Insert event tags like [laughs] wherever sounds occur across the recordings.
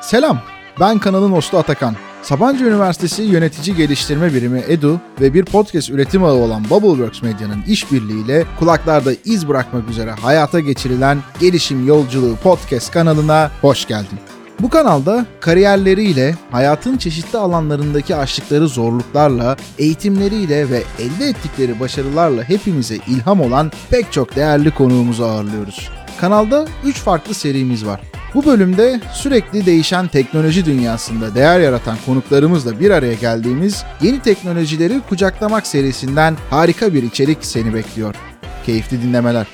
Selam, ben kanalın hostu Atakan. Sabancı Üniversitesi Yönetici Geliştirme Birimi EDU ve bir podcast üretim ağı olan Bubbleworks Medya'nın işbirliğiyle kulaklarda iz bırakmak üzere hayata geçirilen Gelişim Yolculuğu podcast kanalına hoş geldin. Bu kanalda kariyerleriyle, hayatın çeşitli alanlarındaki aştıkları zorluklarla, eğitimleriyle ve elde ettikleri başarılarla hepimize ilham olan pek çok değerli konuğumuzu ağırlıyoruz. Kanalda 3 farklı serimiz var. Bu bölümde sürekli değişen teknoloji dünyasında değer yaratan konuklarımızla bir araya geldiğimiz yeni teknolojileri kucaklamak serisinden harika bir içerik seni bekliyor. Keyifli dinlemeler.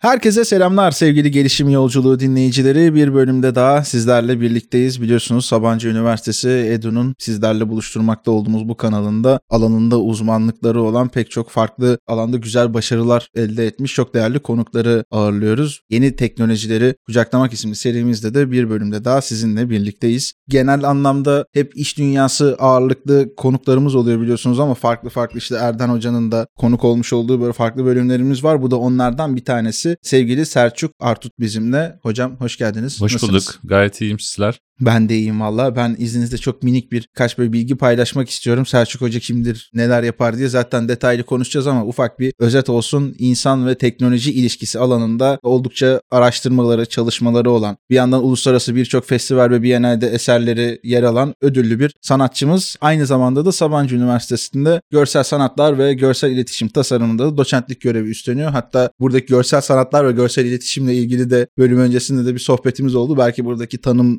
Herkese selamlar sevgili gelişim yolculuğu dinleyicileri. Bir bölümde daha sizlerle birlikteyiz. Biliyorsunuz Sabancı Üniversitesi EDU'nun sizlerle buluşturmakta olduğumuz bu kanalında alanında uzmanlıkları olan pek çok farklı alanda güzel başarılar elde etmiş çok değerli konukları ağırlıyoruz. Yeni teknolojileri kucaklamak isimli serimizde de bir bölümde daha sizinle birlikteyiz. Genel anlamda hep iş dünyası ağırlıklı konuklarımız oluyor biliyorsunuz ama farklı farklı işte Erden Hoca'nın da konuk olmuş olduğu böyle farklı bölümlerimiz var. Bu da onlardan bir tanesi sevgili Selçuk Artut bizimle. Hocam hoş geldiniz. Hoş Nasılsınız? bulduk. Gayet iyiyim sizler. Ben de iyiyim valla. Ben izninizle çok minik bir kaç böyle bilgi paylaşmak istiyorum. Selçuk Hoca kimdir, neler yapar diye zaten detaylı konuşacağız ama ufak bir özet olsun. İnsan ve teknoloji ilişkisi alanında oldukça araştırmaları, çalışmaları olan, bir yandan uluslararası birçok festival ve Biennale'de eserleri yer alan ödüllü bir sanatçımız. Aynı zamanda da Sabancı Üniversitesi'nde görsel sanatlar ve görsel iletişim tasarımında da doçentlik görevi üstleniyor. Hatta buradaki görsel sanatlar ve görsel iletişimle ilgili de bölüm öncesinde de bir sohbetimiz oldu. Belki buradaki tanım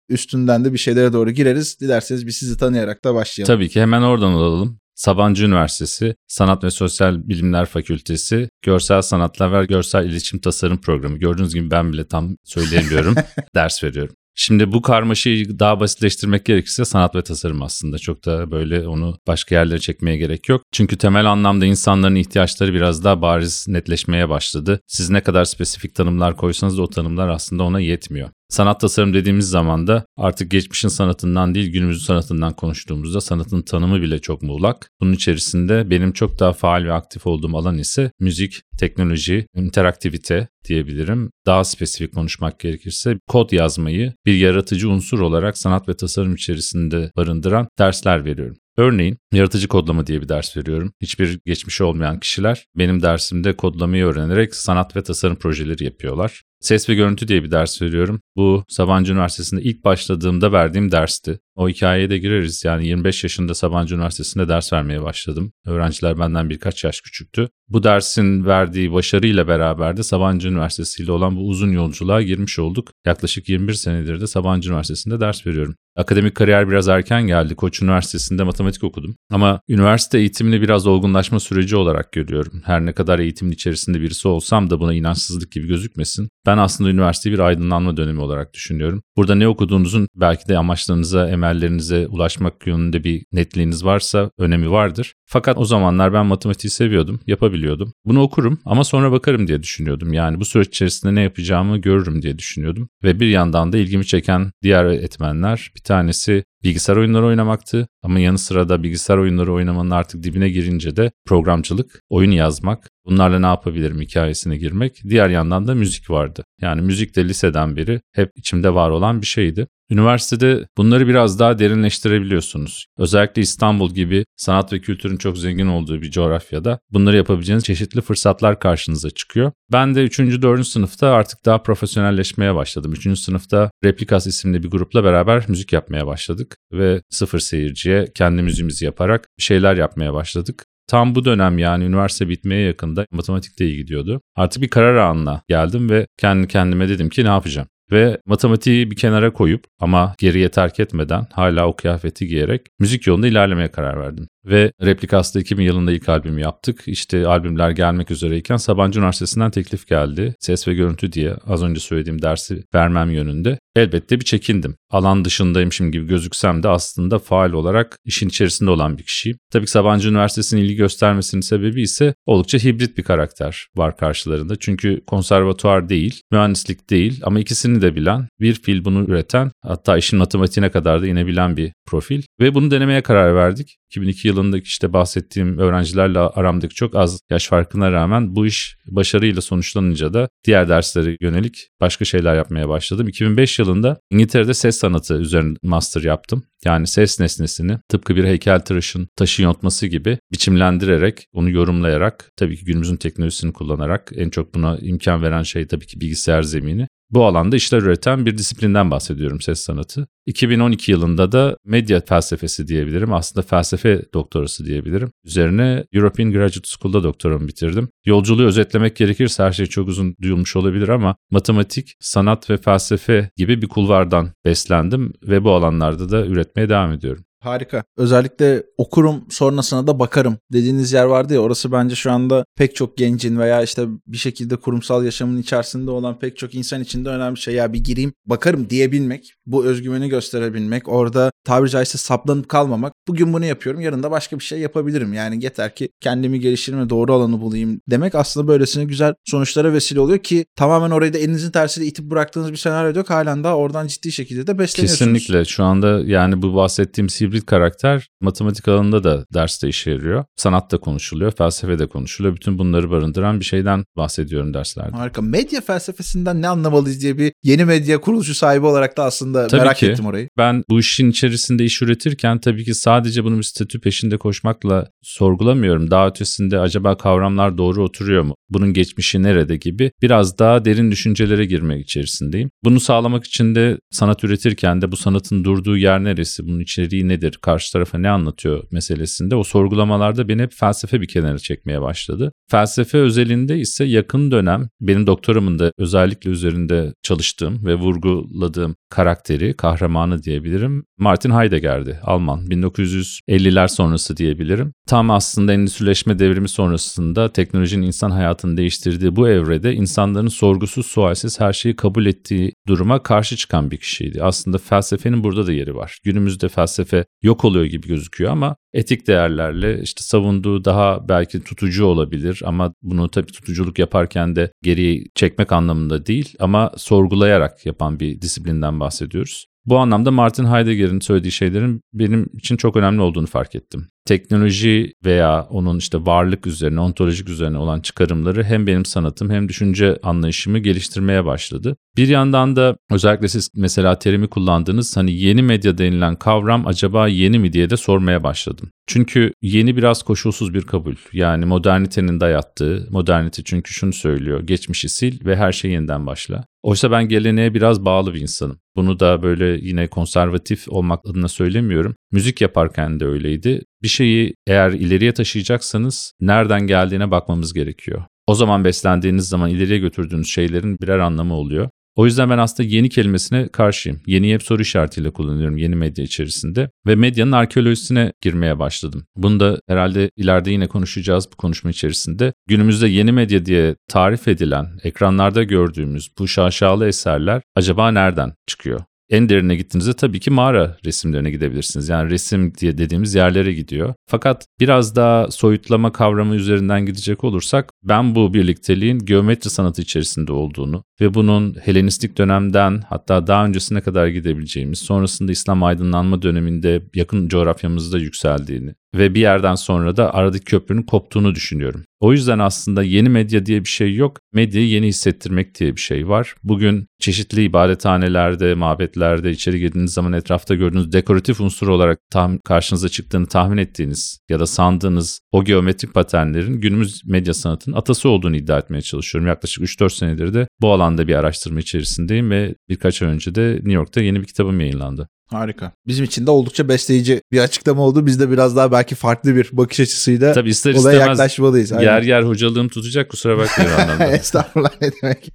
üstünden de bir şeylere doğru gireriz. Dilerseniz bir sizi tanıyarak da başlayalım. Tabii ki hemen oradan alalım. Sabancı Üniversitesi Sanat ve Sosyal Bilimler Fakültesi Görsel Sanatlar ve Görsel İletişim Tasarım Programı. Gördüğünüz gibi ben bile tam söyleyemiyorum. [laughs] ders veriyorum. Şimdi bu karmaşayı daha basitleştirmek gerekirse sanat ve tasarım aslında. Çok da böyle onu başka yerlere çekmeye gerek yok. Çünkü temel anlamda insanların ihtiyaçları biraz daha bariz netleşmeye başladı. Siz ne kadar spesifik tanımlar koysanız da o tanımlar aslında ona yetmiyor. Sanat tasarım dediğimiz zaman da artık geçmişin sanatından değil günümüzün sanatından konuştuğumuzda sanatın tanımı bile çok muğlak. Bunun içerisinde benim çok daha faal ve aktif olduğum alan ise müzik, teknoloji, interaktivite diyebilirim. Daha spesifik konuşmak gerekirse kod yazmayı bir yaratıcı unsur olarak sanat ve tasarım içerisinde barındıran dersler veriyorum. Örneğin yaratıcı kodlama diye bir ders veriyorum. Hiçbir geçmişi olmayan kişiler benim dersimde kodlamayı öğrenerek sanat ve tasarım projeleri yapıyorlar. Ses ve görüntü diye bir ders veriyorum. Bu Sabancı Üniversitesi'nde ilk başladığımda verdiğim dersti. O hikayeye de gireriz. Yani 25 yaşında Sabancı Üniversitesi'nde ders vermeye başladım. Öğrenciler benden birkaç yaş küçüktü. Bu dersin verdiği başarıyla beraber de Sabancı Üniversitesi ile olan bu uzun yolculuğa girmiş olduk. Yaklaşık 21 senedir de Sabancı Üniversitesi'nde ders veriyorum. Akademik kariyer biraz erken geldi. Koç Üniversitesi'nde matematik okudum. Ama üniversite eğitimini biraz olgunlaşma süreci olarak görüyorum. Her ne kadar eğitimin içerisinde birisi olsam da buna inançsızlık gibi gözükmesin. Ben aslında üniversiteyi bir aydınlanma dönemi olarak düşünüyorum. Burada ne okuduğunuzun belki de amaçlarınıza, emellerinize ulaşmak yönünde bir netliğiniz varsa önemi vardır. Fakat o zamanlar ben matematiği seviyordum, yapabiliyordum. Bunu okurum ama sonra bakarım diye düşünüyordum. Yani bu süreç içerisinde ne yapacağımı görürüm diye düşünüyordum. Ve bir yandan da ilgimi çeken diğer etmenler bir tanesi bilgisayar oyunları oynamaktı. Ama yanı sıra da bilgisayar oyunları oynamanın artık dibine girince de programcılık, oyun yazmak, bunlarla ne yapabilirim hikayesine girmek. Diğer yandan da müzik vardı. Yani müzik de liseden beri hep içimde var olan bir şeydi. Üniversitede bunları biraz daha derinleştirebiliyorsunuz. Özellikle İstanbul gibi sanat ve kültürün çok zengin olduğu bir coğrafyada bunları yapabileceğiniz çeşitli fırsatlar karşınıza çıkıyor. Ben de 3. 4. sınıfta artık daha profesyonelleşmeye başladım. 3. sınıfta Replikas isimli bir grupla beraber müzik yapmaya başladık ve sıfır seyirciye kendi müziğimizi yaparak şeyler yapmaya başladık. Tam bu dönem yani üniversite bitmeye yakında matematikte iyi gidiyordu. Artık bir karar anına geldim ve kendi kendime dedim ki ne yapacağım? Ve matematiği bir kenara koyup ama geriye terk etmeden hala o kıyafeti giyerek müzik yolunda ilerlemeye karar verdim. Ve Replikas'ta 2000 yılında ilk albümü yaptık. İşte albümler gelmek üzereyken Sabancı Üniversitesi'nden teklif geldi. Ses ve görüntü diye az önce söylediğim dersi vermem yönünde. Elbette bir çekindim. Alan dışındaymışım gibi gözüksem de aslında faal olarak işin içerisinde olan bir kişiyim. Tabii ki Sabancı Üniversitesi'nin ilgi göstermesinin sebebi ise oldukça hibrit bir karakter var karşılarında. Çünkü konservatuar değil, mühendislik değil ama ikisini de bilen, bir fil bunu üreten hatta işin matematiğine kadar da inebilen bir profil. Ve bunu denemeye karar verdik. 2002 yılındaki işte bahsettiğim öğrencilerle aramdaki çok az yaş farkına rağmen bu iş başarıyla sonuçlanınca da diğer derslere yönelik başka şeyler yapmaya başladım. 2005 yılında İngiltere'de ses sanatı üzerine master yaptım. Yani ses nesnesini tıpkı bir heykeltıraşın taşı yontması gibi biçimlendirerek, onu yorumlayarak, tabii ki günümüzün teknolojisini kullanarak en çok buna imkan veren şey tabii ki bilgisayar zemini. Bu alanda işler üreten bir disiplinden bahsediyorum ses sanatı. 2012 yılında da medya felsefesi diyebilirim. Aslında felsefe doktorası diyebilirim. Üzerine European Graduate School'da doktoramı bitirdim. Yolculuğu özetlemek gerekirse her şey çok uzun duyulmuş olabilir ama matematik, sanat ve felsefe gibi bir kulvardan beslendim ve bu alanlarda da üretmeye devam ediyorum. Harika. Özellikle okurum sonrasına da bakarım dediğiniz yer vardı ya orası bence şu anda pek çok gencin veya işte bir şekilde kurumsal yaşamın içerisinde olan pek çok insan için de önemli şey. Ya bir gireyim bakarım diyebilmek, bu özgüveni gösterebilmek, orada tabiri caizse saplanıp kalmamak. Bugün bunu yapıyorum yarın da başka bir şey yapabilirim. Yani yeter ki kendimi geliştirme doğru alanı bulayım demek aslında böylesine güzel sonuçlara vesile oluyor ki tamamen orayı da elinizin tersiyle itip bıraktığınız bir senaryo yok. Halen daha oradan ciddi şekilde de besleniyorsunuz. Kesinlikle şu anda yani bu bahsettiğim hibrit karakter matematik alanında da derste işe yarıyor. Sanatta konuşuluyor, felsefede konuşuluyor. Bütün bunları barındıran bir şeyden bahsediyorum derslerde. Harika. Medya felsefesinden ne anlamalıyız diye bir yeni medya kuruluşu sahibi olarak da aslında Tabii merak ki. ettim orayı. Ben bu işin içerisinde iş üretirken tabii ki sadece bunu bir statü peşinde koşmakla sorgulamıyorum. Daha ötesinde acaba kavramlar doğru oturuyor mu? Bunun geçmişi nerede gibi biraz daha derin düşüncelere girmek içerisindeyim. Bunu sağlamak için de sanat üretirken de bu sanatın durduğu yer neresi, bunun içeriği nedir, karşı tarafa ne anlatıyor meselesinde o sorgulamalarda beni hep felsefe bir kenara çekmeye başladı. Felsefe özelinde ise yakın dönem benim doktoramın da özellikle üzerinde çalıştığım ve vurguladığım karakteri, kahramanı diyebilirim. Martin Heidegger'di, Alman. 1950'ler sonrası diyebilirim. Tam aslında endüstrileşme devrimi sonrasında teknolojinin insan hayatını değiştirdiği bu evrede insanların sorgusuz sualsiz her şeyi kabul ettiği duruma karşı çıkan bir kişiydi. Aslında felsefenin burada da yeri var. Günümüzde felsefe yok oluyor gibi gözüküyor ama etik değerlerle işte savunduğu daha belki tutucu olabilir ama bunu tabii tutuculuk yaparken de geriye çekmek anlamında değil ama sorgulayarak yapan bir disiplinden bahsediyoruz. Bu anlamda Martin Heidegger'in söylediği şeylerin benim için çok önemli olduğunu fark ettim. Teknoloji veya onun işte varlık üzerine, ontolojik üzerine olan çıkarımları hem benim sanatım hem düşünce anlayışımı geliştirmeye başladı. Bir yandan da özellikle siz mesela terimi kullandığınız hani yeni medya denilen kavram acaba yeni mi diye de sormaya başladım. Çünkü yeni biraz koşulsuz bir kabul. Yani modernitenin dayattığı, modernite çünkü şunu söylüyor, geçmişi sil ve her şey yeniden başla. Oysa ben geleneğe biraz bağlı bir insanım. Bunu da böyle yine konservatif olmak adına söylemiyorum. Müzik yaparken de öyleydi. Bir şeyi eğer ileriye taşıyacaksanız nereden geldiğine bakmamız gerekiyor. O zaman beslendiğiniz zaman ileriye götürdüğünüz şeylerin birer anlamı oluyor. O yüzden ben aslında yeni kelimesine karşıyım. Yeni hep soru işaretiyle kullanıyorum yeni medya içerisinde. Ve medyanın arkeolojisine girmeye başladım. Bunu da herhalde ileride yine konuşacağız bu konuşma içerisinde. Günümüzde yeni medya diye tarif edilen, ekranlarda gördüğümüz bu şaşalı eserler acaba nereden çıkıyor? En derine gittiğinizde tabii ki mağara resimlerine gidebilirsiniz. Yani resim diye dediğimiz yerlere gidiyor. Fakat biraz daha soyutlama kavramı üzerinden gidecek olursak ben bu birlikteliğin geometri sanatı içerisinde olduğunu ve bunun Helenistik dönemden hatta daha öncesine kadar gidebileceğimiz, sonrasında İslam aydınlanma döneminde yakın coğrafyamızda yükseldiğini ve bir yerden sonra da aradaki köprünün koptuğunu düşünüyorum. O yüzden aslında yeni medya diye bir şey yok. Medyayı yeni hissettirmek diye bir şey var. Bugün çeşitli ibadethanelerde, mabetlerde içeri girdiğiniz zaman etrafta gördüğünüz dekoratif unsur olarak tam karşınıza çıktığını tahmin ettiğiniz ya da sandığınız o geometrik paternlerin günümüz medya sanatının atası olduğunu iddia etmeye çalışıyorum. Yaklaşık 3-4 senedir de bu alanda bir araştırma içerisindeyim ve birkaç ay önce de New York'ta yeni bir kitabım yayınlandı. Harika. Bizim için de oldukça besleyici bir açıklama oldu. Biz de biraz daha belki farklı bir bakış açısıyla Tabii ister olaya yaklaşmalıyız. Aynen. yer yer hocalığım tutacak kusura bakmayın [laughs] anlamda. Estağfurullah ne demek.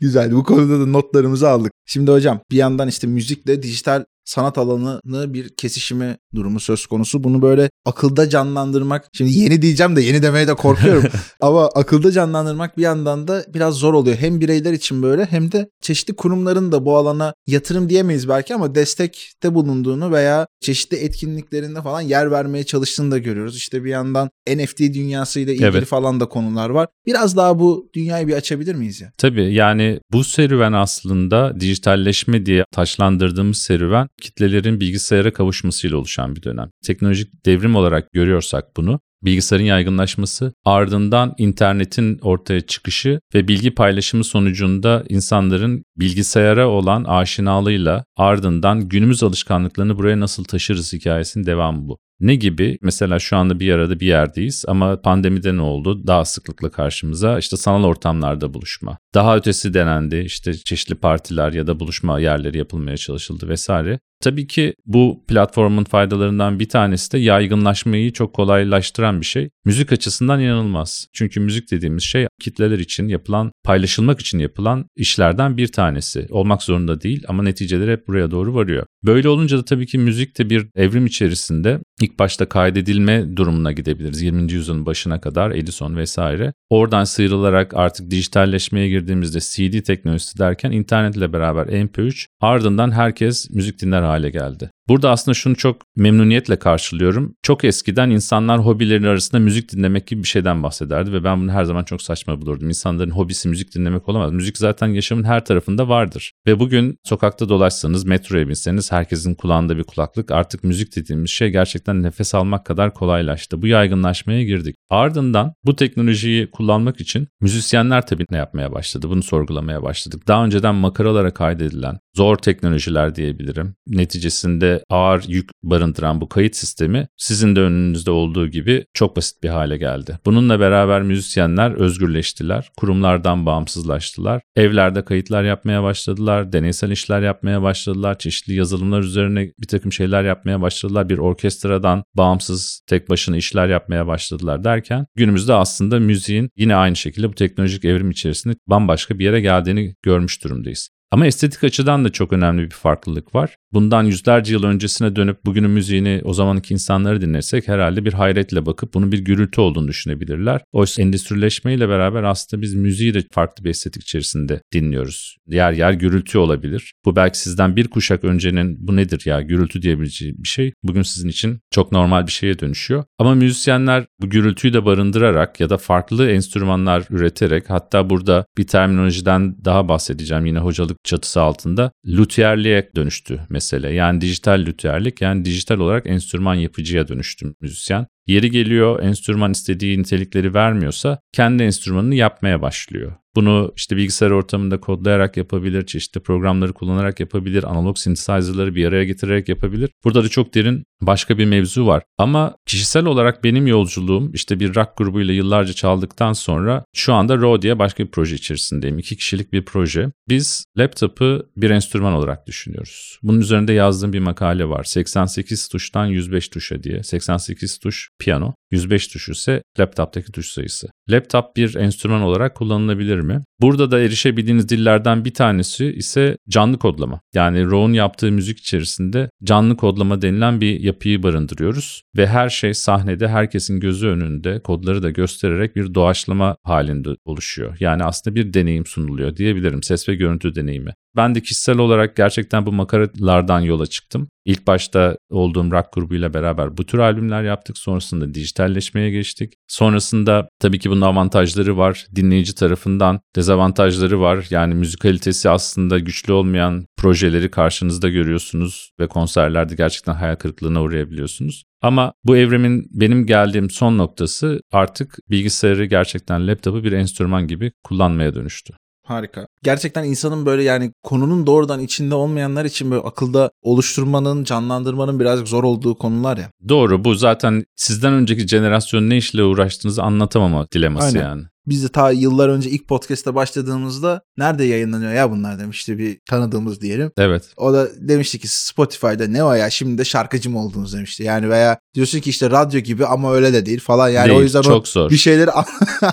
Güzel. Bu konuda da notlarımızı aldık. Şimdi hocam bir yandan işte müzikle dijital sanat alanını bir kesişimi durumu söz konusu. Bunu böyle akılda canlandırmak. Şimdi yeni diyeceğim de yeni demeye de korkuyorum. [laughs] Ama akılda canlandırmak bir yandan da biraz zor oluyor. Hem bireyler için böyle hem de çeşitli kurumların da bu alana yatırım diyemeyiz belki ama destekte bulunduğunu veya çeşitli etkinliklerinde falan yer vermeye çalıştığını da görüyoruz. İşte bir yandan NFT dünyasıyla ilgili Evet. falan da konular var. Bir Biraz daha bu dünyayı bir açabilir miyiz ya? Tabii yani bu serüven aslında dijitalleşme diye taşlandırdığımız serüven kitlelerin bilgisayara kavuşmasıyla oluşan bir dönem. Teknolojik devrim olarak görüyorsak bunu bilgisayarın yaygınlaşması, ardından internetin ortaya çıkışı ve bilgi paylaşımı sonucunda insanların bilgisayara olan aşinalığıyla ardından günümüz alışkanlıklarını buraya nasıl taşırız hikayesinin devamı bu. Ne gibi? Mesela şu anda bir arada bir yerdeyiz ama pandemide ne oldu? Daha sıklıkla karşımıza işte sanal ortamlarda buluşma. Daha ötesi denendi işte çeşitli partiler ya da buluşma yerleri yapılmaya çalışıldı vesaire. Tabii ki bu platformun faydalarından bir tanesi de yaygınlaşmayı çok kolaylaştıran bir şey. Müzik açısından inanılmaz. Çünkü müzik dediğimiz şey kitleler için yapılan, paylaşılmak için yapılan işlerden bir tanesi. Olmak zorunda değil ama neticeleri hep buraya doğru varıyor. Böyle olunca da tabii ki müzik de bir evrim içerisinde ilk başta kaydedilme durumuna gidebiliriz. 20. yüzyılın başına kadar Edison vesaire. Oradan sıyrılarak artık dijitalleşmeye girdiğimizde CD teknolojisi derken internetle beraber MP3 ardından herkes müzik dinler hale geldi. Burada aslında şunu çok memnuniyetle karşılıyorum. Çok eskiden insanlar hobilerin arasında müzik dinlemek gibi bir şeyden bahsederdi ve ben bunu her zaman çok saçma bulurdum. İnsanların hobisi müzik dinlemek olamaz. Müzik zaten yaşamın her tarafında vardır. Ve bugün sokakta dolaşsanız, metroya binseniz herkesin kulağında bir kulaklık. Artık müzik dediğimiz şey gerçekten nefes almak kadar kolaylaştı. Bu yaygınlaşmaya girdik. Ardından bu teknolojiyi kullanmak için müzisyenler tabii ne yapmaya başladı? Bunu sorgulamaya başladık. Daha önceden makaralara kaydedilen zor teknolojiler diyebilirim. Neticesinde ağır yük barındıran bu kayıt sistemi sizin de önünüzde olduğu gibi çok basit bir hale geldi. Bununla beraber müzisyenler özgürleştiler, kurumlardan bağımsızlaştılar, evlerde kayıtlar yapmaya başladılar, deneysel işler yapmaya başladılar, çeşitli yazılımlar üzerine bir takım şeyler yapmaya başladılar, bir orkestradan bağımsız tek başına işler yapmaya başladılar derken günümüzde aslında müziğin yine aynı şekilde bu teknolojik evrim içerisinde bambaşka bir yere geldiğini görmüş durumdayız. Ama estetik açıdan da çok önemli bir farklılık var. Bundan yüzlerce yıl öncesine dönüp bugünün müziğini o zamanki insanları dinlersek herhalde bir hayretle bakıp bunun bir gürültü olduğunu düşünebilirler. Oysa endüstrileşmeyle beraber aslında biz müziği de farklı bir estetik içerisinde dinliyoruz. Yer yer gürültü olabilir. Bu belki sizden bir kuşak öncenin bu nedir ya gürültü diyebileceği bir şey. Bugün sizin için çok normal bir şeye dönüşüyor. Ama müzisyenler bu gürültüyü de barındırarak ya da farklı enstrümanlar üreterek hatta burada bir terminolojiden daha bahsedeceğim yine hocalık çatısı altında lütierliğe dönüştü mesele. Yani dijital lütierlik yani dijital olarak enstrüman yapıcıya dönüştü müzisyen. Yeri geliyor enstrüman istediği nitelikleri vermiyorsa kendi enstrümanını yapmaya başlıyor. Bunu işte bilgisayar ortamında kodlayarak yapabilir, çeşitli programları kullanarak yapabilir, analog synthesizer'ları bir araya getirerek yapabilir. Burada da çok derin başka bir mevzu var. Ama kişisel olarak benim yolculuğum işte bir rock grubuyla yıllarca çaldıktan sonra şu anda Raw başka bir proje içerisindeyim. İki kişilik bir proje. Biz laptopu bir enstrüman olarak düşünüyoruz. Bunun üzerinde yazdığım bir makale var. 88 tuştan 105 tuşa diye. 88 tuş piyano, 105 tuşu ise laptoptaki tuş sayısı. Laptop bir enstrüman olarak kullanılabilir mi? Burada da erişebildiğiniz dillerden bir tanesi ise canlı kodlama. Yani Raw'un yaptığı müzik içerisinde canlı kodlama denilen bir yapıyı barındırıyoruz ve her şey sahnede herkesin gözü önünde kodları da göstererek bir doğaçlama halinde oluşuyor. Yani aslında bir deneyim sunuluyor diyebilirim. Ses ve görüntü deneyimi. Ben de kişisel olarak gerçekten bu makaralardan yola çıktım. İlk başta olduğum rock grubuyla beraber bu tür albümler yaptık. Sonrasında dijitalleşmeye geçtik. Sonrasında tabii ki bunun avantajları var. Dinleyici tarafından dezavantajları var. Yani müzikalitesi aslında güçlü olmayan projeleri karşınızda görüyorsunuz ve konserlerde gerçekten hayal kırıklığına uğrayabiliyorsunuz. Ama bu evrimin benim geldiğim son noktası artık bilgisayarı gerçekten laptopu bir enstrüman gibi kullanmaya dönüştü. Harika. Gerçekten insanın böyle yani konunun doğrudan içinde olmayanlar için böyle akılda oluşturmanın, canlandırmanın birazcık zor olduğu konular ya. Doğru bu zaten sizden önceki jenerasyon ne işle uğraştığınızı anlatamama dileması Aynen. yani. Biz de ta yıllar önce ilk podcast'ta başladığımızda nerede yayınlanıyor ya bunlar demişti bir tanıdığımız diyelim. Evet. O da demişti ki Spotify'da ne o ya şimdi de şarkıcı mı oldunuz demişti. Yani veya diyorsun ki işte radyo gibi ama öyle de değil falan. Yani Değil, o yüzden çok o zor. bir şeyleri [laughs] an-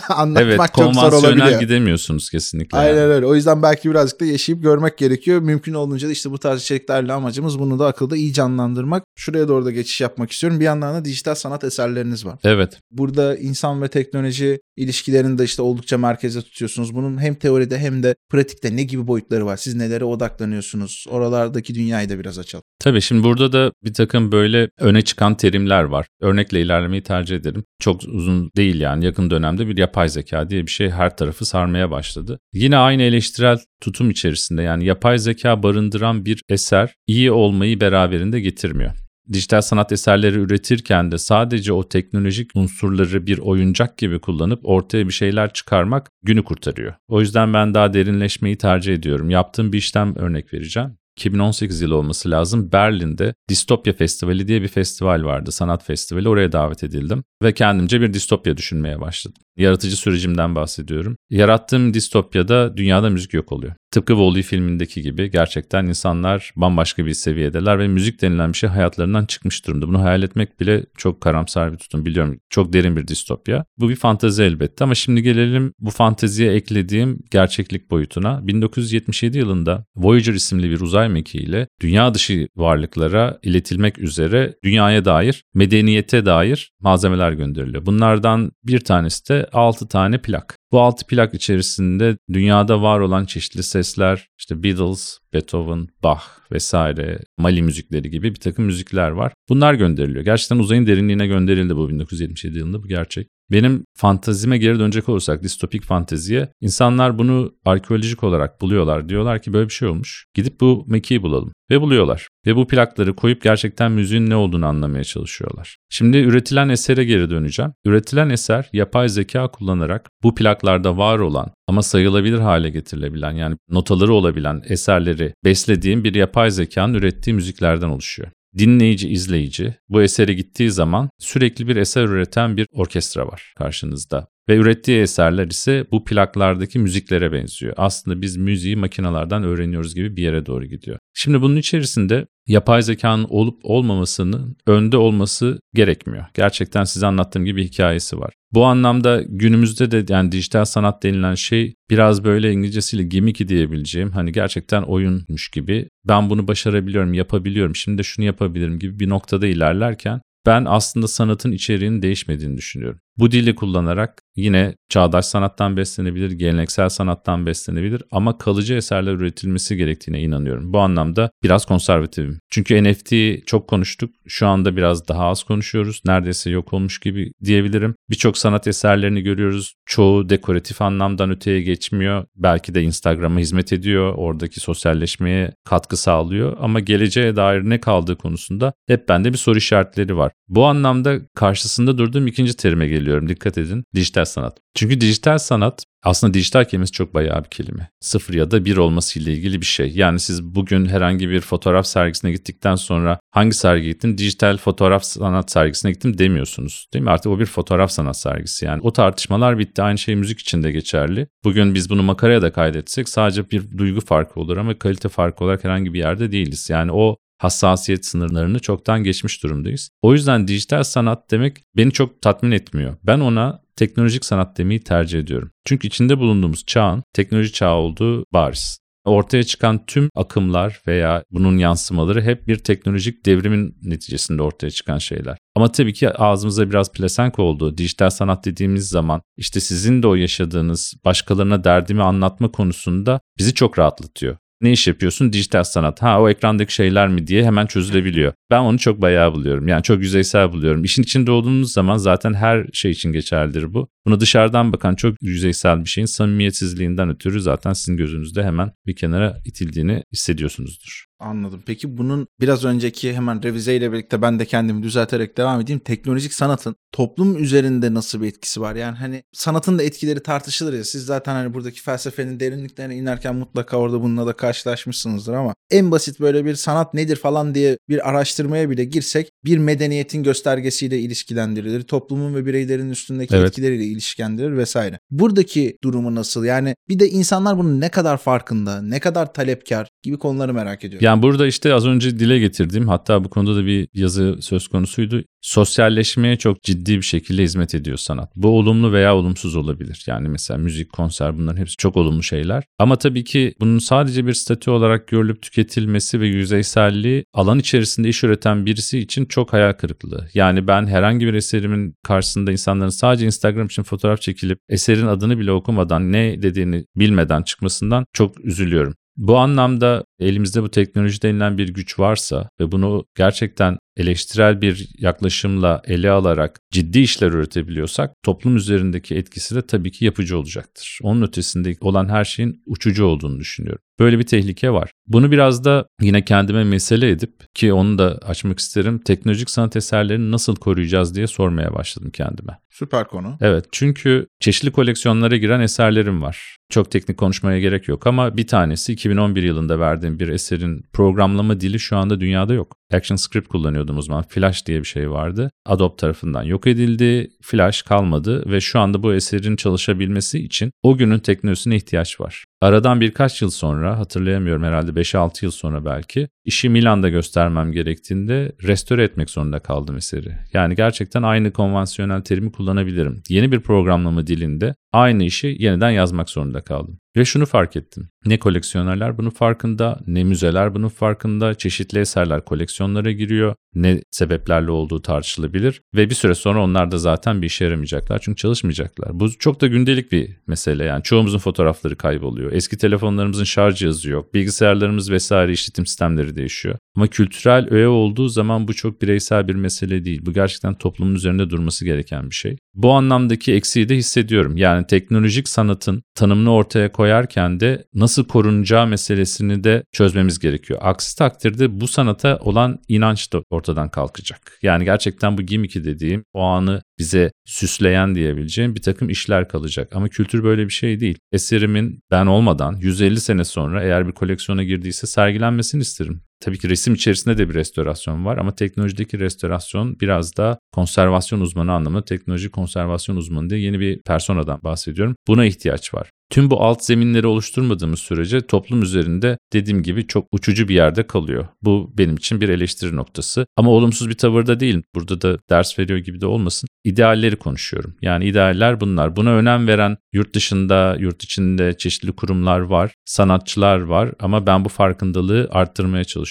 anlatmak Evet çok zor konvansiyonel olabiliyor. gidemiyorsunuz kesinlikle. Aynen yani. öyle. O yüzden belki birazcık da yaşayıp görmek gerekiyor. Mümkün olduğunca da işte bu tarz içeriklerle amacımız bunu da akılda iyi canlandırmak. Şuraya doğru da geçiş yapmak istiyorum. Bir yandan da dijital sanat eserleriniz var. Evet. Burada insan ve teknoloji ilişkilerini de işte oldukça merkeze tutuyorsunuz. Bunun hem teoride hem de pratikte ne gibi boyutları var? Siz nelere odaklanıyorsunuz? Oralardaki dünyayı da biraz açalım. Tabii şimdi burada da bir takım böyle öne çıkan terimler var. Örnekle ilerlemeyi tercih ederim. Çok uzun değil yani yakın dönemde bir yapay zeka diye bir şey her tarafı sarmaya başladı. Yine aynı eleştirel tutum içerisinde yani yapay zeka barındıran bir eser iyi olmayı beraberinde getirmiyor dijital sanat eserleri üretirken de sadece o teknolojik unsurları bir oyuncak gibi kullanıp ortaya bir şeyler çıkarmak günü kurtarıyor. O yüzden ben daha derinleşmeyi tercih ediyorum. Yaptığım bir işten örnek vereceğim. 2018 yılı olması lazım. Berlin'de Distopya Festivali diye bir festival vardı, sanat festivali. Oraya davet edildim ve kendimce bir distopya düşünmeye başladım. Yaratıcı sürecimden bahsediyorum. Yarattığım distopyada dünyada müzik yok oluyor. Tıpkı Wall-E filmindeki gibi gerçekten insanlar bambaşka bir seviyedeler ve müzik denilen bir şey hayatlarından çıkmış durumda. Bunu hayal etmek bile çok karamsar bir tutum biliyorum. Çok derin bir distopya. Bu bir fantezi elbette ama şimdi gelelim bu fanteziye eklediğim gerçeklik boyutuna. 1977 yılında Voyager isimli bir uzay mekiğiyle dünya dışı varlıklara iletilmek üzere dünyaya dair, medeniyete dair malzemeler gönderiliyor. Bunlardan bir tanesi de 6 tane plak. Bu 6 plak içerisinde dünyada var olan çeşitli sesler, işte Beatles, Beethoven, Bach vesaire, Mali müzikleri gibi bir takım müzikler var. Bunlar gönderiliyor. Gerçekten uzayın derinliğine gönderildi bu 1977 yılında bu gerçek. Benim fantazime geri dönecek olursak distopik fanteziye insanlar bunu arkeolojik olarak buluyorlar. Diyorlar ki böyle bir şey olmuş. Gidip bu mekiği bulalım. Ve buluyorlar. Ve bu plakları koyup gerçekten müziğin ne olduğunu anlamaya çalışıyorlar. Şimdi üretilen esere geri döneceğim. Üretilen eser yapay zeka kullanarak bu plaklarda var olan ama sayılabilir hale getirilebilen yani notaları olabilen eserleri beslediğim bir yapay zekanın ürettiği müziklerden oluşuyor dinleyici, izleyici bu esere gittiği zaman sürekli bir eser üreten bir orkestra var karşınızda. Ve ürettiği eserler ise bu plaklardaki müziklere benziyor. Aslında biz müziği makinalardan öğreniyoruz gibi bir yere doğru gidiyor. Şimdi bunun içerisinde yapay zekanın olup olmamasının önde olması gerekmiyor. Gerçekten size anlattığım gibi hikayesi var. Bu anlamda günümüzde de yani dijital sanat denilen şey biraz böyle İngilizcesiyle gimmicky diyebileceğim hani gerçekten oyunmuş gibi ben bunu başarabiliyorum, yapabiliyorum, şimdi de şunu yapabilirim gibi bir noktada ilerlerken ben aslında sanatın içeriğinin değişmediğini düşünüyorum. Bu dili kullanarak yine çağdaş sanattan beslenebilir, geleneksel sanattan beslenebilir ama kalıcı eserler üretilmesi gerektiğine inanıyorum. Bu anlamda biraz konservatifim. Çünkü NFT çok konuştuk. Şu anda biraz daha az konuşuyoruz. Neredeyse yok olmuş gibi diyebilirim. Birçok sanat eserlerini görüyoruz. Çoğu dekoratif anlamdan öteye geçmiyor. Belki de Instagram'a hizmet ediyor. Oradaki sosyalleşmeye katkı sağlıyor. Ama geleceğe dair ne kaldığı konusunda hep bende bir soru işaretleri var. Bu anlamda karşısında durduğum ikinci terime geliyor söylüyorum dikkat edin. Dijital sanat. Çünkü dijital sanat aslında dijital kelimesi çok bayağı bir kelime. Sıfır ya da bir olması ile ilgili bir şey. Yani siz bugün herhangi bir fotoğraf sergisine gittikten sonra hangi sergi gittin? Dijital fotoğraf sanat sergisine gittim demiyorsunuz. Değil mi? Artık o bir fotoğraf sanat sergisi. Yani o tartışmalar bitti. Aynı şey müzik için de geçerli. Bugün biz bunu makaraya da kaydetsek sadece bir duygu farkı olur ama kalite farkı olarak herhangi bir yerde değiliz. Yani o hassasiyet sınırlarını çoktan geçmiş durumdayız. O yüzden dijital sanat demek beni çok tatmin etmiyor. Ben ona teknolojik sanat demeyi tercih ediyorum. Çünkü içinde bulunduğumuz çağın teknoloji çağı olduğu bariz. Ortaya çıkan tüm akımlar veya bunun yansımaları hep bir teknolojik devrimin neticesinde ortaya çıkan şeyler. Ama tabii ki ağzımıza biraz plesenk oldu. Dijital sanat dediğimiz zaman işte sizin de o yaşadığınız başkalarına derdimi anlatma konusunda bizi çok rahatlatıyor. Ne iş yapıyorsun? Dijital sanat. Ha o ekrandaki şeyler mi diye hemen çözülebiliyor. Ben onu çok bayağı buluyorum. Yani çok yüzeysel buluyorum. İşin içinde olduğunuz zaman zaten her şey için geçerlidir bu. Bunu dışarıdan bakan çok yüzeysel bir şeyin samimiyetsizliğinden ötürü zaten sizin gözünüzde hemen bir kenara itildiğini hissediyorsunuzdur. Anladım. Peki bunun biraz önceki hemen revize ile birlikte ben de kendimi düzelterek devam edeyim. Teknolojik sanatın toplum üzerinde nasıl bir etkisi var? Yani hani sanatın da etkileri tartışılır ya. Siz zaten hani buradaki felsefenin derinliklerine inerken mutlaka orada bununla da karşılaşmışsınızdır ama en basit böyle bir sanat nedir falan diye bir araştırmaya bile girsek bir medeniyetin göstergesiyle ilişkilendirilir. Toplumun ve bireylerin üstündeki evet. etkileriyle ilişkilendirir vesaire. Buradaki durumu nasıl? Yani bir de insanlar bunun ne kadar farkında, ne kadar talepkar gibi konuları merak ediyorum. Yani burada işte az önce dile getirdiğim hatta bu konuda da bir yazı söz konusuydu. Sosyalleşmeye çok ciddi bir şekilde hizmet ediyor sanat. Bu olumlu veya olumsuz olabilir. Yani mesela müzik, konser bunların hepsi çok olumlu şeyler. Ama tabii ki bunun sadece bir statü olarak görülüp tüketilmesi ve yüzeyselliği alan içerisinde iş üreten birisi için çok hayal kırıklığı. Yani ben herhangi bir eserimin karşısında insanların sadece Instagram için fotoğraf çekilip eserin adını bile okumadan ne dediğini bilmeden çıkmasından çok üzülüyorum. Bu anlamda elimizde bu teknoloji denilen bir güç varsa ve bunu gerçekten eleştirel bir yaklaşımla ele alarak ciddi işler üretebiliyorsak toplum üzerindeki etkisi de tabii ki yapıcı olacaktır. Onun ötesinde olan her şeyin uçucu olduğunu düşünüyorum. Böyle bir tehlike var. Bunu biraz da yine kendime mesele edip ki onu da açmak isterim. Teknolojik sanat eserlerini nasıl koruyacağız diye sormaya başladım kendime. Süper konu. Evet çünkü çeşitli koleksiyonlara giren eserlerim var. Çok teknik konuşmaya gerek yok ama bir tanesi 2011 yılında verdiğim bir eserin programlama dili şu anda dünyada yok. ActionScript kullanıyordum o zaman. Flash diye bir şey vardı. Adobe tarafından yok edildi. Flash kalmadı ve şu anda bu eserin çalışabilmesi için o günün teknolojisine ihtiyaç var. Aradan birkaç yıl sonra hatırlayamıyorum herhalde 5-6 yıl sonra belki işi Milan'da göstermem gerektiğinde restore etmek zorunda kaldım eseri. Yani gerçekten aynı konvansiyonel terimi kullanabilirim. Yeni bir programlama dilinde aynı işi yeniden yazmak zorunda kaldım. Ve şunu fark ettim. Ne koleksiyonerler bunun farkında, ne müzeler bunun farkında, çeşitli eserler koleksiyonlara giriyor, ne sebeplerle olduğu tartışılabilir ve bir süre sonra onlar da zaten bir işe yaramayacaklar çünkü çalışmayacaklar. Bu çok da gündelik bir mesele yani çoğumuzun fotoğrafları kayboluyor. Eski telefonlarımızın şarj cihazı yok, bilgisayarlarımız vesaire işletim sistemleri değişiyor. Ama kültürel öğe olduğu zaman bu çok bireysel bir mesele değil. Bu gerçekten toplumun üzerinde durması gereken bir şey. Bu anlamdaki eksiği de hissediyorum. Yani teknolojik sanatın tanımını ortaya koyarken de nasıl korunacağı meselesini de çözmemiz gerekiyor. Aksi takdirde bu sanata olan inanç da ortadan kalkacak. Yani gerçekten bu gimmick'i dediğim o anı bize süsleyen diyebileceğim bir takım işler kalacak. Ama kültür böyle bir şey değil. Eserimin ben olmadan 150 sene sonra eğer bir koleksiyona girdiyse sergilenmesini isterim. Tabii ki resim içerisinde de bir restorasyon var ama teknolojideki restorasyon biraz da konservasyon uzmanı anlamında teknoloji konservasyon uzmanı diye yeni bir personadan bahsediyorum. Buna ihtiyaç var. Tüm bu alt zeminleri oluşturmadığımız sürece toplum üzerinde dediğim gibi çok uçucu bir yerde kalıyor. Bu benim için bir eleştiri noktası. Ama olumsuz bir tavırda değil. Burada da ders veriyor gibi de olmasın. İdealleri konuşuyorum. Yani idealler bunlar. Buna önem veren yurt dışında, yurt içinde çeşitli kurumlar var, sanatçılar var ama ben bu farkındalığı arttırmaya çalışıyorum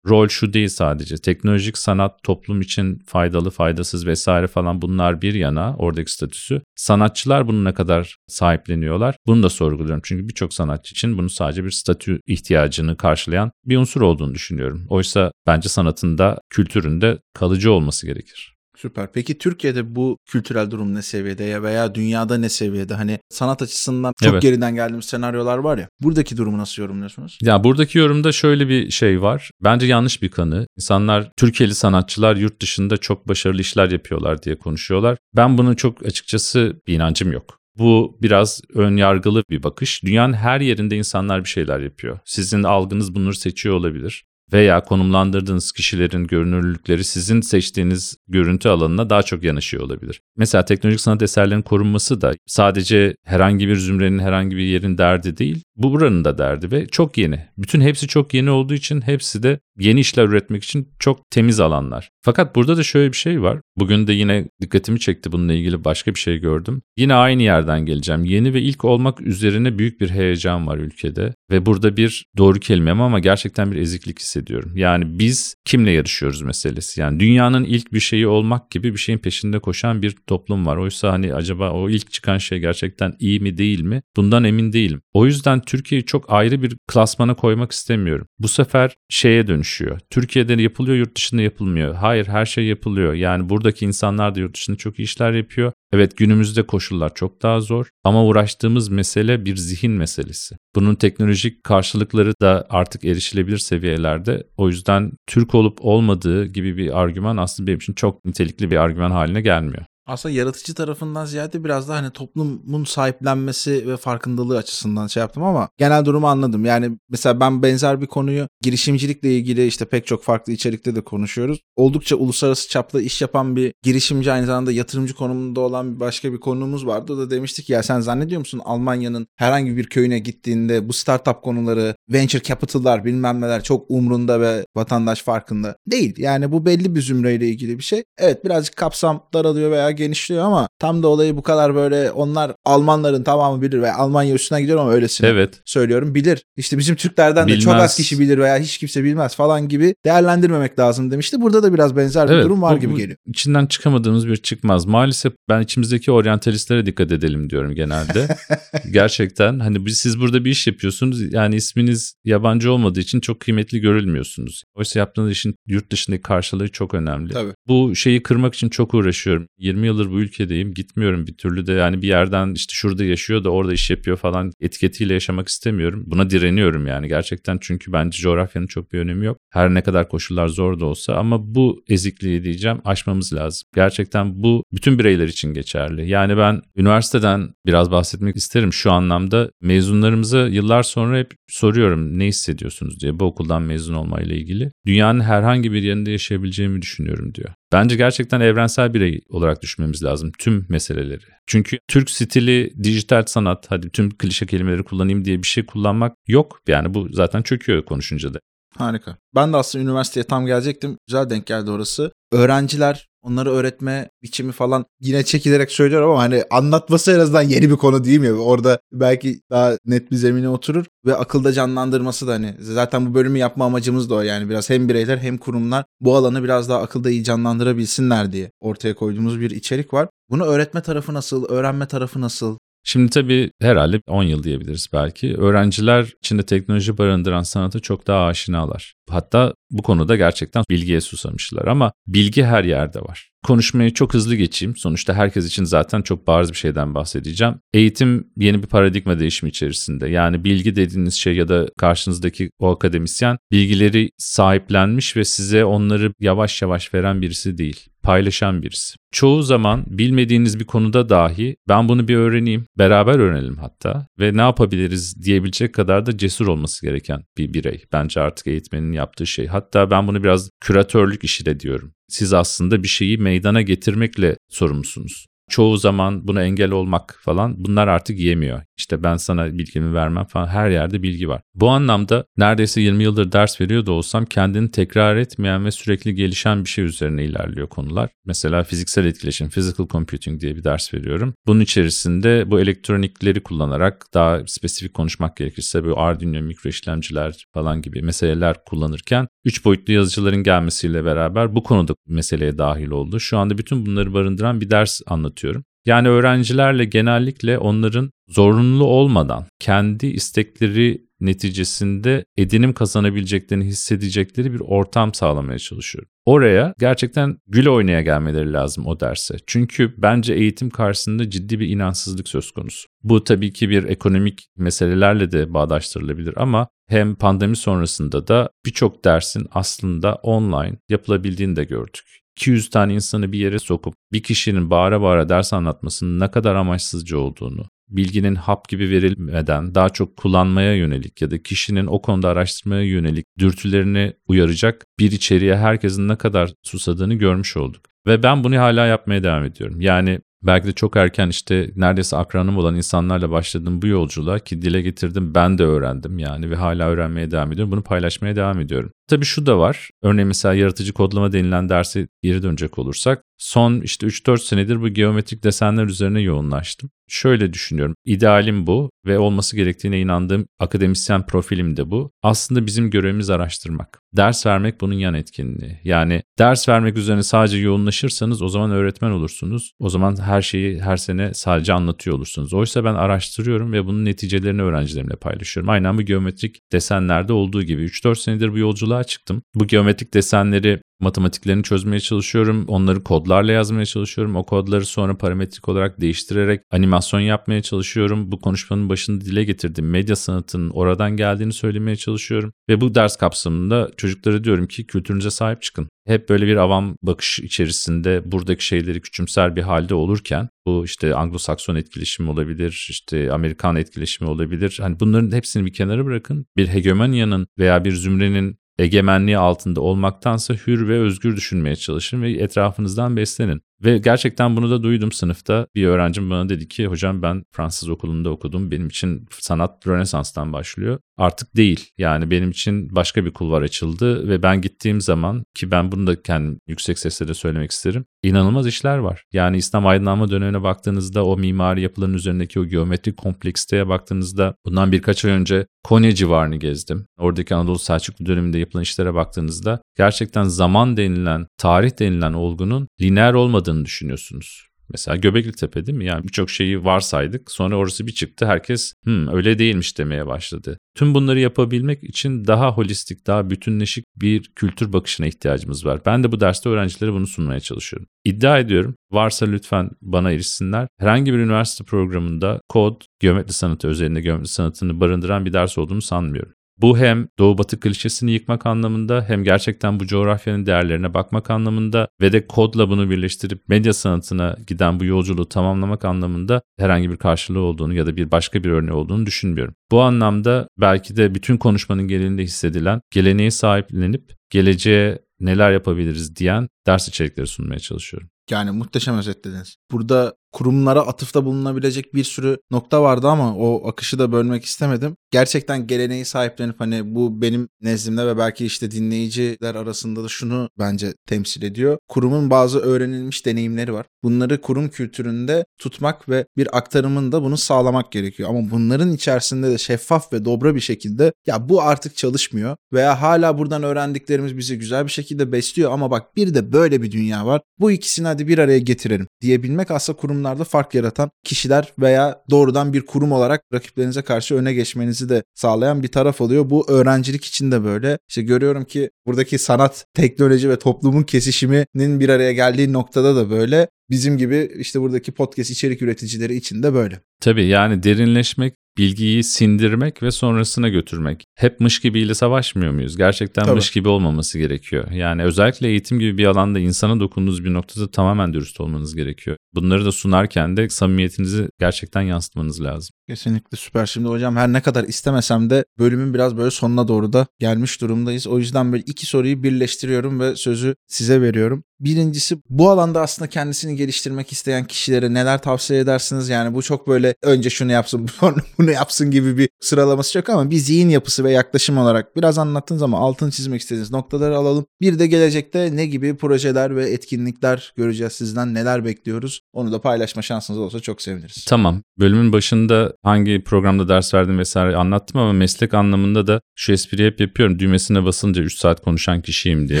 rol şu değil sadece. Teknolojik sanat toplum için faydalı, faydasız vesaire falan bunlar bir yana oradaki statüsü. Sanatçılar bunu ne kadar sahipleniyorlar? Bunu da sorguluyorum. Çünkü birçok sanatçı için bunu sadece bir statü ihtiyacını karşılayan bir unsur olduğunu düşünüyorum. Oysa bence sanatında, kültüründe kalıcı olması gerekir. Süper. Peki Türkiye'de bu kültürel durum ne seviyede ya veya dünyada ne seviyede? Hani sanat açısından çok Evet. geriden geldiğimiz senaryolar var ya. Buradaki durumu nasıl yorumluyorsunuz? Ya buradaki yorumda şöyle bir şey var. Bence yanlış bir kanı. İnsanlar Türkiye'li sanatçılar yurt dışında çok başarılı işler yapıyorlar diye konuşuyorlar. Ben bunun çok açıkçası bir inancım yok. Bu biraz ön yargılı bir bakış. Dünyanın her yerinde insanlar bir şeyler yapıyor. Sizin algınız bunları seçiyor olabilir. Veya konumlandırdığınız kişilerin görünürlükleri sizin seçtiğiniz görüntü alanına daha çok yanaşıyor olabilir. Mesela teknolojik sanat eserlerinin korunması da sadece herhangi bir zümrenin herhangi bir yerin derdi değil. Bu buranın da derdi ve çok yeni. Bütün hepsi çok yeni olduğu için hepsi de yeni işler üretmek için çok temiz alanlar. Fakat burada da şöyle bir şey var. Bugün de yine dikkatimi çekti bununla ilgili başka bir şey gördüm. Yine aynı yerden geleceğim. Yeni ve ilk olmak üzerine büyük bir heyecan var ülkede. Ve burada bir doğru kelime ama gerçekten bir eziklik hissediyorum. Yani biz kimle yarışıyoruz meselesi. Yani dünyanın ilk bir şeyi olmak gibi bir şeyin peşinde koşan bir toplum var. Oysa hani acaba o ilk çıkan şey gerçekten iyi mi değil mi? Bundan emin değilim. O yüzden Türkiye'yi çok ayrı bir klasmana koymak istemiyorum. Bu sefer şeye dönüşüyor. Türkiye'de yapılıyor, yurt dışında yapılmıyor. Hayır her şey yapılıyor. Yani buradaki insanlar da yurt dışında çok iyi işler yapıyor. Evet günümüzde koşullar çok daha zor ama uğraştığımız mesele bir zihin meselesi. Bunun teknolojik karşılıkları da artık erişilebilir seviyelerde. O yüzden Türk olup olmadığı gibi bir argüman aslında benim için çok nitelikli bir argüman haline gelmiyor. Aslında yaratıcı tarafından ziyade biraz da hani toplumun sahiplenmesi ve farkındalığı açısından şey yaptım ama genel durumu anladım. Yani mesela ben benzer bir konuyu girişimcilikle ilgili işte pek çok farklı içerikte de konuşuyoruz. Oldukça uluslararası çapta iş yapan bir girişimci aynı zamanda yatırımcı konumunda olan başka bir konuğumuz vardı. O da demiştik ya sen zannediyor musun Almanya'nın herhangi bir köyüne gittiğinde bu startup konuları, venture capital'lar bilmem neler çok umrunda ve vatandaş farkında değil. Yani bu belli bir zümreyle ilgili bir şey. Evet birazcık kapsam daralıyor veya genişliyor ama tam da olayı bu kadar böyle onlar Almanların tamamı bilir ve Almanya üstüne gidiyor ama öylesine Evet. söylüyorum bilir. İşte bizim Türklerden de çok Bilmez. az kişi bilir veya hiç kimse bilmez falan gibi değerlendirmemek lazım demişti. Burada da biraz benzer bir Evet, durum var bu- gibi geliyor. İçinden çıkamadığımız bir çıkmaz. Maalesef ben içimizdeki oryantalistlere dikkat edelim diyorum genelde. [laughs] Gerçekten hani siz burada bir iş yapıyorsunuz. Yani isminiz yabancı olmadığı için çok kıymetli görülmüyorsunuz. Oysa yaptığınız işin yurt dışındaki karşılığı çok önemli. Tabii. Bu şeyi kırmak için çok uğraşıyorum. 20 yıldır bu ülkedeyim. Gitmiyorum bir türlü de yani bir yerden işte şurada yaşıyor da orada iş yapıyor falan etiketiyle yaşamak istemiyorum. Buna direniyorum yani gerçekten çünkü bence coğrafyanın çok bir önemi yok. Her ne kadar koşullar zor da olsa ama bu ezikliği diyeceğim aşmamız lazım. Gerçekten bu bütün bireyler için geçerli. Yani ben üniversiteden biraz bahsetmek isterim şu anlamda. Mezunlarımıza yıllar sonra hep soruyorum ne hissediyorsunuz diye bu okuldan mezun olmayla ilgili. Dünyanın herhangi bir yerinde yaşayabileceğimi düşünüyorum diyor. Bence gerçekten evrensel birey olarak düşünmemiz lazım tüm meseleleri. Çünkü Türk stili, dijital sanat, hadi tüm klişe kelimeleri kullanayım diye bir şey kullanmak yok. Yani bu zaten çöküyor konuşunca da. Harika. Ben de aslında üniversiteye tam gelecektim. Güzel denk geldi orası. Öğrenciler onları öğretme biçimi falan yine çekilerek söylüyorum ama hani anlatması en azından yeni bir konu değil mi? Orada belki daha net bir zemine oturur ve akılda canlandırması da hani zaten bu bölümü yapma amacımız da o yani biraz hem bireyler hem kurumlar bu alanı biraz daha akılda iyi canlandırabilsinler diye ortaya koyduğumuz bir içerik var. Bunu öğretme tarafı nasıl, öğrenme tarafı nasıl? Şimdi tabii herhalde 10 yıl diyebiliriz belki. Öğrenciler içinde teknoloji barındıran sanata çok daha aşinalar. Hatta bu konuda gerçekten bilgiye susamışlar ama bilgi her yerde var. Konuşmayı çok hızlı geçeyim. Sonuçta herkes için zaten çok bariz bir şeyden bahsedeceğim. Eğitim yeni bir paradigma değişimi içerisinde. Yani bilgi dediğiniz şey ya da karşınızdaki o akademisyen bilgileri sahiplenmiş ve size onları yavaş yavaş veren birisi değil paylaşan birisi. Çoğu zaman bilmediğiniz bir konuda dahi ben bunu bir öğreneyim, beraber öğrenelim hatta ve ne yapabiliriz diyebilecek kadar da cesur olması gereken bir birey. Bence artık eğitmenin yaptığı şey. Hatta ben bunu biraz küratörlük işi de diyorum. Siz aslında bir şeyi meydana getirmekle sorumlusunuz. Çoğu zaman buna engel olmak falan bunlar artık yemiyor. İşte ben sana bilgimi vermem falan her yerde bilgi var. Bu anlamda neredeyse 20 yıldır ders veriyor da olsam kendini tekrar etmeyen ve sürekli gelişen bir şey üzerine ilerliyor konular. Mesela fiziksel etkileşim, physical computing diye bir ders veriyorum. Bunun içerisinde bu elektronikleri kullanarak daha spesifik konuşmak gerekirse bu Arduino mikro işlemciler falan gibi meseleler kullanırken 3 boyutlu yazıcıların gelmesiyle beraber bu konuda meseleye dahil oldu. Şu anda bütün bunları barındıran bir ders anlatıyorum. Yani öğrencilerle genellikle onların zorunlu olmadan kendi istekleri neticesinde edinim kazanabileceklerini hissedecekleri bir ortam sağlamaya çalışıyorum. Oraya gerçekten gül oynaya gelmeleri lazım o derse. Çünkü bence eğitim karşısında ciddi bir inansızlık söz konusu. Bu tabii ki bir ekonomik meselelerle de bağdaştırılabilir ama hem pandemi sonrasında da birçok dersin aslında online yapılabildiğini de gördük. 200 tane insanı bir yere sokup bir kişinin bağıra bağıra ders anlatmasının ne kadar amaçsızca olduğunu, bilginin hap gibi verilmeden daha çok kullanmaya yönelik ya da kişinin o konuda araştırmaya yönelik dürtülerini uyaracak bir içeriğe herkesin ne kadar susadığını görmüş olduk. Ve ben bunu hala yapmaya devam ediyorum. Yani belki de çok erken işte neredeyse akranım olan insanlarla başladım bu yolculuğa ki dile getirdim ben de öğrendim yani ve hala öğrenmeye devam ediyorum. Bunu paylaşmaya devam ediyorum. Tabii şu da var. Örneğin mesela yaratıcı kodlama denilen derse geri dönecek olursak son işte 3-4 senedir bu geometrik desenler üzerine yoğunlaştım. Şöyle düşünüyorum. İdealim bu ve olması gerektiğine inandığım akademisyen profilim de bu. Aslında bizim görevimiz araştırmak. Ders vermek bunun yan etkinliği. Yani ders vermek üzerine sadece yoğunlaşırsanız o zaman öğretmen olursunuz. O zaman her şeyi her sene sadece anlatıyor olursunuz. Oysa ben araştırıyorum ve bunun neticelerini öğrencilerimle paylaşıyorum. Aynen bu geometrik desenlerde olduğu gibi 3-4 senedir bu yolculuğa boşluğa çıktım. Bu geometrik desenleri matematiklerini çözmeye çalışıyorum. Onları kodlarla yazmaya çalışıyorum. O kodları sonra parametrik olarak değiştirerek animasyon yapmaya çalışıyorum. Bu konuşmanın başında dile getirdiğim medya sanatının oradan geldiğini söylemeye çalışıyorum. Ve bu ders kapsamında çocuklara diyorum ki kültürünüze sahip çıkın. Hep böyle bir avam bakış içerisinde buradaki şeyleri küçümser bir halde olurken bu işte Anglo-Sakson etkileşimi olabilir, işte Amerikan etkileşimi olabilir. Hani bunların hepsini bir kenara bırakın. Bir hegemonyanın veya bir zümrenin egemenliği altında olmaktansa hür ve özgür düşünmeye çalışın ve etrafınızdan beslenin. Ve gerçekten bunu da duydum sınıfta. Bir öğrencim bana dedi ki hocam ben Fransız okulunda okudum. Benim için sanat Rönesans'tan başlıyor. Artık değil. Yani benim için başka bir kulvar açıldı ve ben gittiğim zaman ki ben bunu da kendim yüksek sesle de söylemek isterim. İnanılmaz işler var. Yani İslam aydınlanma dönemine baktığınızda o mimari yapıların üzerindeki o geometrik kompleksiteye baktığınızda bundan birkaç ay önce Konya civarını gezdim. Oradaki Anadolu Selçuklu döneminde yapılan işlere baktığınızda gerçekten zaman denilen, tarih denilen olgunun lineer olmadığını düşünüyorsunuz. Mesela Göbekli Tepe değil mi? Yani birçok şeyi varsaydık. Sonra orası bir çıktı. Herkes Hı, öyle değilmiş demeye başladı. Tüm bunları yapabilmek için daha holistik, daha bütünleşik bir kültür bakışına ihtiyacımız var. Ben de bu derste öğrencilere bunu sunmaya çalışıyorum. İddia ediyorum. Varsa lütfen bana erişsinler. Herhangi bir üniversite programında kod, geometri sanatı özelinde geometri sanatını barındıran bir ders olduğunu sanmıyorum. Bu hem Doğu Batı klişesini yıkmak anlamında hem gerçekten bu coğrafyanın değerlerine bakmak anlamında ve de kodla bunu birleştirip medya sanatına giden bu yolculuğu tamamlamak anlamında herhangi bir karşılığı olduğunu ya da bir başka bir örneği olduğunu düşünmüyorum. Bu anlamda belki de bütün konuşmanın genelinde hissedilen geleneği sahiplenip geleceğe neler yapabiliriz diyen ders içerikleri sunmaya çalışıyorum. Yani muhteşem özetlediniz. Burada kurumlara atıfta bulunabilecek bir sürü nokta vardı ama o akışı da bölmek istemedim. Gerçekten geleneği sahiplenip hani bu benim nezdimde ve belki işte dinleyiciler arasında da şunu bence temsil ediyor. Kurumun bazı öğrenilmiş deneyimleri var. Bunları kurum kültüründe tutmak ve bir aktarımını da bunu sağlamak gerekiyor. Ama bunların içerisinde de şeffaf ve dobra bir şekilde ya bu artık çalışmıyor veya hala buradan öğrendiklerimiz bizi güzel bir şekilde besliyor ama bak bir de böyle bir dünya var. Bu ikisini hadi bir araya getirelim diyebilmek aslında kurumlarda fark yaratan kişiler veya doğrudan bir kurum olarak rakiplerinize karşı öne geçmenizi de sağlayan bir taraf oluyor. Bu öğrencilik için de böyle. İşte görüyorum ki buradaki sanat, teknoloji ve toplumun kesişiminin bir araya geldiği noktada da böyle. Bizim gibi işte buradaki podcast içerik üreticileri için de böyle. Tabii yani derinleşmek bilgiyi sindirmek ve sonrasına götürmek. Hep mış gibiyle savaşmıyor muyuz? Gerçekten Tabii. mış gibi olmaması gerekiyor. Yani özellikle eğitim gibi bir alanda insana dokunduğunuz bir noktada tamamen dürüst olmanız gerekiyor. Bunları da sunarken de samimiyetinizi gerçekten yansıtmanız lazım. Kesinlikle süper. Şimdi hocam her ne kadar istemesem de bölümün biraz böyle sonuna doğru da gelmiş durumdayız. O yüzden böyle iki soruyu birleştiriyorum ve sözü size veriyorum. Birincisi bu alanda aslında kendisini geliştirmek isteyen kişilere neler tavsiye edersiniz? Yani bu çok böyle önce şunu yapsın [laughs] bunu yapsın gibi bir sıralaması yok ama bir zihin yapısı ve yaklaşım olarak biraz anlattığınız ama altını çizmek istediğiniz noktaları alalım. Bir de gelecekte ne gibi projeler ve etkinlikler göreceğiz sizden neler bekliyoruz? Onu da paylaşma şansınız olsa çok seviniriz. Tamam. Bölümün başında hangi programda ders verdim vesaire anlattım ama meslek anlamında da şu espriyi hep yapıyorum. Düğmesine basınca 3 saat konuşan kişiyim diye.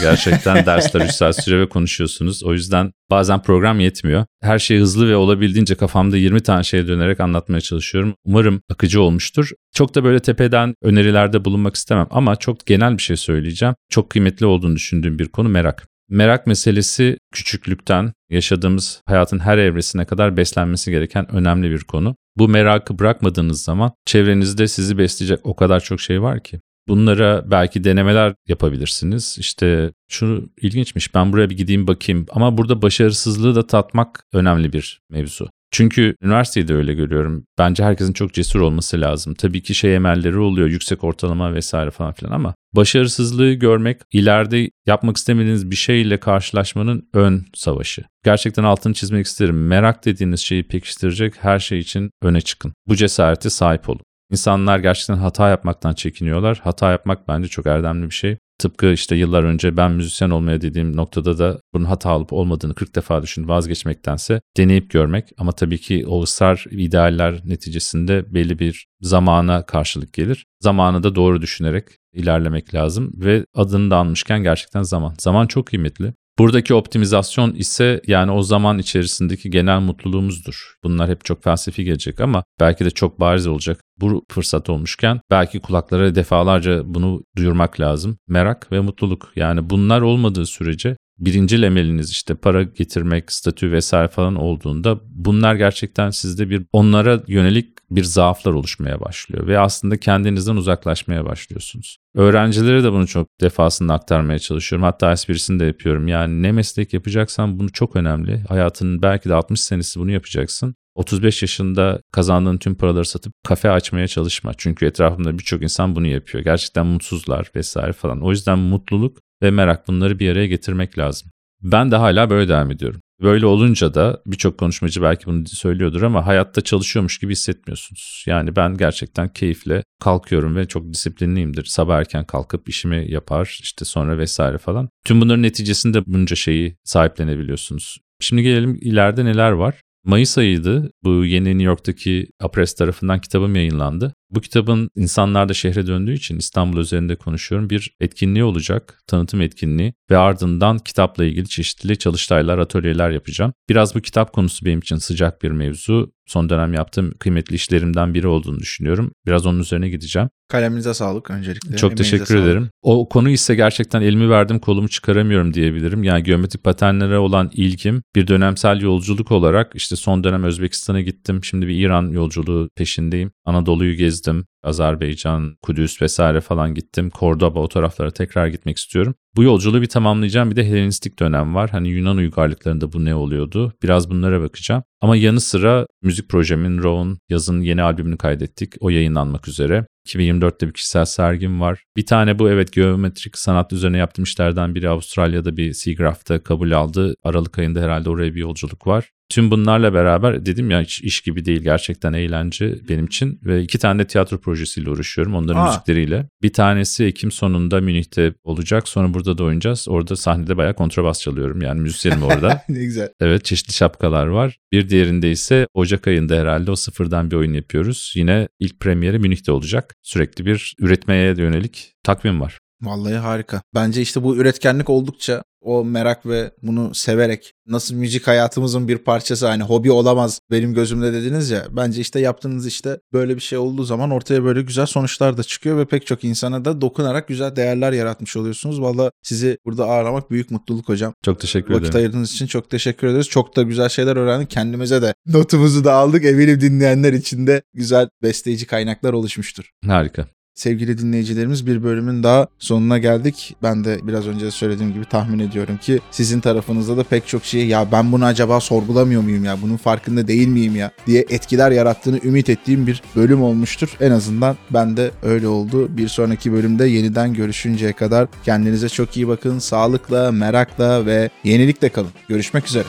Gerçekten [laughs] dersler 3 saat süre ve konuşuyorsunuz. O yüzden bazen program yetmiyor. Her şey hızlı ve olabildiğince kafamda 20 tane şeye dönerek anlatmaya çalışıyorum. Umarım akıcı olmuştur. Çok da böyle tepeden önerilerde bulunmak istemem ama çok genel bir şey söyleyeceğim. Çok kıymetli olduğunu düşündüğüm bir konu merak. Merak meselesi küçüklükten yaşadığımız hayatın her evresine kadar beslenmesi gereken önemli bir konu. Bu merakı bırakmadığınız zaman çevrenizde sizi besleyecek o kadar çok şey var ki. Bunlara belki denemeler yapabilirsiniz. İşte şu ilginçmiş ben buraya bir gideyim bakayım ama burada başarısızlığı da tatmak önemli bir mevzu. Çünkü üniversiteyi de öyle görüyorum. Bence herkesin çok cesur olması lazım. Tabii ki şey emelleri oluyor, yüksek ortalama vesaire falan filan ama başarısızlığı görmek ileride yapmak istemediğiniz bir şeyle karşılaşmanın ön savaşı. Gerçekten altını çizmek isterim. Merak dediğiniz şeyi pekiştirecek her şey için öne çıkın. Bu cesareti sahip olun. İnsanlar gerçekten hata yapmaktan çekiniyorlar. Hata yapmak bence çok erdemli bir şey. Tıpkı işte yıllar önce ben müzisyen olmaya dediğim noktada da bunun hata olup olmadığını 40 defa düşün vazgeçmektense deneyip görmek ama tabii ki o ısrar idealler neticesinde belli bir zamana karşılık gelir. Zamanı da doğru düşünerek ilerlemek lazım ve adını da anmışken gerçekten zaman. Zaman çok kıymetli. Buradaki optimizasyon ise yani o zaman içerisindeki genel mutluluğumuzdur. Bunlar hep çok felsefi gelecek ama belki de çok bariz olacak. Bu fırsat olmuşken belki kulaklara defalarca bunu duyurmak lazım. Merak ve mutluluk. Yani bunlar olmadığı sürece birinci emeliniz işte para getirmek, statü vesaire falan olduğunda bunlar gerçekten sizde bir onlara yönelik bir zaaflar oluşmaya başlıyor ve aslında kendinizden uzaklaşmaya başlıyorsunuz. Öğrencilere de bunu çok defasında aktarmaya çalışıyorum. Hatta esprisini de yapıyorum. Yani ne meslek yapacaksan bunu çok önemli. Hayatının belki de 60 senesi bunu yapacaksın. 35 yaşında kazandığın tüm paraları satıp kafe açmaya çalışma. Çünkü etrafımda birçok insan bunu yapıyor. Gerçekten mutsuzlar vesaire falan. O yüzden mutluluk ve merak bunları bir araya getirmek lazım. Ben de hala böyle devam ediyorum. Böyle olunca da birçok konuşmacı belki bunu söylüyordur ama hayatta çalışıyormuş gibi hissetmiyorsunuz. Yani ben gerçekten keyifle kalkıyorum ve çok disiplinliyimdir. Sabah erken kalkıp işimi yapar işte sonra vesaire falan. Tüm bunların neticesinde bunca şeyi sahiplenebiliyorsunuz. Şimdi gelelim ileride neler var? Mayıs ayıydı. Bu yeni New York'taki Apres tarafından kitabım yayınlandı. Bu kitabın insanlar da şehre döndüğü için İstanbul üzerinde konuşuyorum. Bir etkinliği olacak, tanıtım etkinliği ve ardından kitapla ilgili çeşitli çalıştaylar, atölyeler yapacağım. Biraz bu kitap konusu benim için sıcak bir mevzu. Son dönem yaptığım kıymetli işlerimden biri olduğunu düşünüyorum. Biraz onun üzerine gideceğim. Kaleminize sağlık öncelikle. Çok teşekkür sağlık. ederim. O konu ise gerçekten elimi verdim kolumu çıkaramıyorum diyebilirim. Yani geometrik paternlere olan ilgim bir dönemsel yolculuk olarak işte son dönem Özbekistan'a gittim. Şimdi bir İran yolculuğu peşindeyim. Anadolu'yu gezdim. Azerbaycan, Kudüs vesaire falan gittim. Kordoba o taraflara tekrar gitmek istiyorum. Bu yolculuğu bir tamamlayacağım. Bir de Helenistik dönem var. Hani Yunan uygarlıklarında bu ne oluyordu? Biraz bunlara bakacağım. Ama yanı sıra müzik projemin Raw'un yazın yeni albümünü kaydettik. O yayınlanmak üzere. 2024'te bir kişisel sergim var. Bir tane bu evet geometrik sanat üzerine yaptığım işlerden biri Avustralya'da bir SIGGRAPH'ta kabul aldı. Aralık ayında herhalde oraya bir yolculuk var. Tüm bunlarla beraber dedim ya hiç iş gibi değil gerçekten eğlence benim için ve iki tane de tiyatro projesiyle uğraşıyorum onların Aa. müzikleriyle. Bir tanesi Ekim sonunda Münih'te olacak sonra burada da oynayacağız. Orada sahnede bayağı kontrabas çalıyorum yani müzisyenim orada. [laughs] ne güzel. Evet çeşitli şapkalar var. Bir diğerinde ise Ocak ayında herhalde o sıfırdan bir oyun yapıyoruz. Yine ilk premieri Münih'te olacak. Sürekli bir üretmeye yönelik takvim var. Vallahi harika. Bence işte bu üretkenlik oldukça o merak ve bunu severek nasıl müzik hayatımızın bir parçası hani hobi olamaz benim gözümde dediniz ya bence işte yaptığınız işte böyle bir şey olduğu zaman ortaya böyle güzel sonuçlar da çıkıyor ve pek çok insana da dokunarak güzel değerler yaratmış oluyorsunuz. Valla sizi burada ağırlamak büyük mutluluk hocam. Çok teşekkür Vakit ederim. Vakit ayırdığınız için çok teşekkür ederiz. Çok da güzel şeyler öğrendik. Kendimize de notumuzu da aldık. Eminim dinleyenler için de güzel besleyici kaynaklar oluşmuştur. Harika. Sevgili dinleyicilerimiz bir bölümün daha sonuna geldik. Ben de biraz önce söylediğim gibi tahmin ediyorum ki sizin tarafınızda da pek çok şey ya ben bunu acaba sorgulamıyor muyum ya bunun farkında değil miyim ya diye etkiler yarattığını ümit ettiğim bir bölüm olmuştur. En azından ben de öyle oldu. Bir sonraki bölümde yeniden görüşünceye kadar kendinize çok iyi bakın. Sağlıkla, merakla ve yenilikle kalın. Görüşmek üzere.